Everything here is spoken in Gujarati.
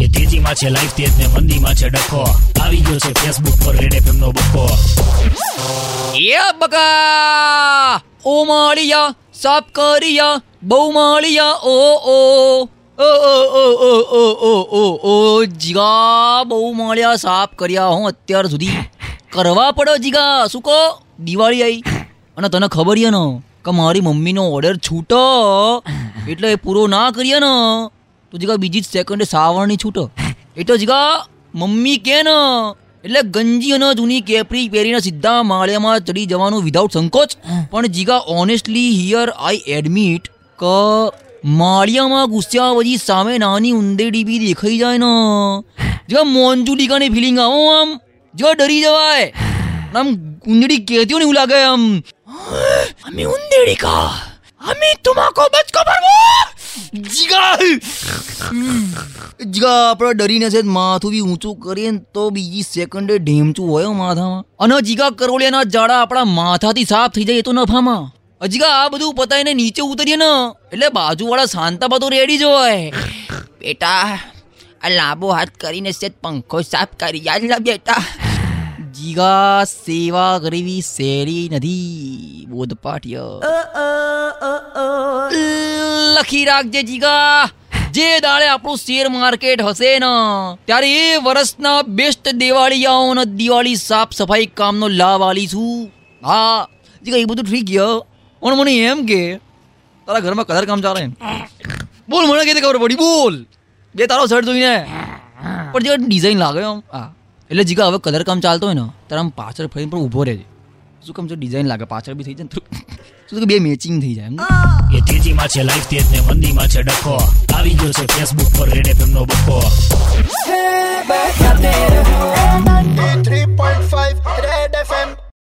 એ તેજીમાં છે લાઈફ તેજ ને મંદીમાં છે ડખો આવી ગયો છે ફેસબુક પર રેડ એફએમ નો બકો એ બકા ઓ માળિયા સાપ કરિયા બહુ માળિયા ઓ ઓ ઓ ઓ ઓ ઓ ઓ ઓ ઓ ઓ જીગા બહુ માળિયા સાફ કર્યા હું અત્યાર સુધી કરવા પડે જીગા શું કહો દિવાળી આવી અને તને ખબર છે ને કે મારી મમ્મીનો ઓર્ડર છૂટો એટલે પૂરો ના કરીએ ને તો જીગા બીજી જ સેકન્ડે સાવરણી છૂટો. એટલે જીગા મમ્મી કે ને એટલે ગંજી અને જૂની કેપરી પહેરીને સીધા માળિયામાં ચડી જવાનું વિધાઉટ સંકોચ. પણ જીગા ઓનેસ્ટલી હિયર આઈ એડમિટ કે માળિયામાં ઘૂસ્યા પછી સામે નાની ઉંદેડી બી દેખાઈ જાય ને. જીગા મોંજુ ડીકાની ફિલિંગ આવો આમ. જો ડરી જવાય. આમ ઉંદેડી કહેતી હોય ને એવું લાગે આમ. અમે ઉંદેડી કા અમે જીગા આપણે ડરીને છે, માથું બી ઊંચું કરીએ ને તો બીજી સેકન્ડે ઢેમચું હોય માથામાં. અને જીગા કરોળિયાના જાડા આપણા માથાથી સાફ થઈ જાય એ તો નફામાં. અજગા આ બધું પતાઈને નીચે ઉતરીએ ને, એટલે બાજુવાળા શાંતાબા તો રેડી જ હોય. બેટા, આ લાંબો હાથ કરીને સેજ પંખો સાફ કરી યાદ લા બેટા. જીગા સેવા કરવી શેરી નથી, બોધપાઠ્ય. લખી રાખજે જીગા. જે દાડે આપણું શેર માર્કેટ હશે ને. ત્યારે એ વર્ષના બેસ્ટ દિવાળીયાઓ ને દિવાળી સાફ સફાઈ કામનો લાભ આલીશું હા, જીગા, એ બધું ઠીક ગયો પણ મને એમ કે, તારા ઘરમાં કલર કામ ચાલે? બોલ, મને કે ખબર પડી, બોલ. બે તારો શર્ટ જોઈને. પણ જે ડિઝાઇન લાગે આમ હા. એટલે જીગા, હવે કલર કામ ચાલતો હોય ને ત્યારે આમ પાછળ ફરીને પણ ઊભો રહેજે. શું કામ જો ડિઝાઇન લાગે? પાછળ બી થઈ જાય તો શું કે બે મેચિંગ થઈ જાય એમ એ તેજીમાં છે લાઈફ તેજ ને મંદીમાં છે ડખો. આવી ગયો છે ફેસબુક પર રેડ એફએમ નો back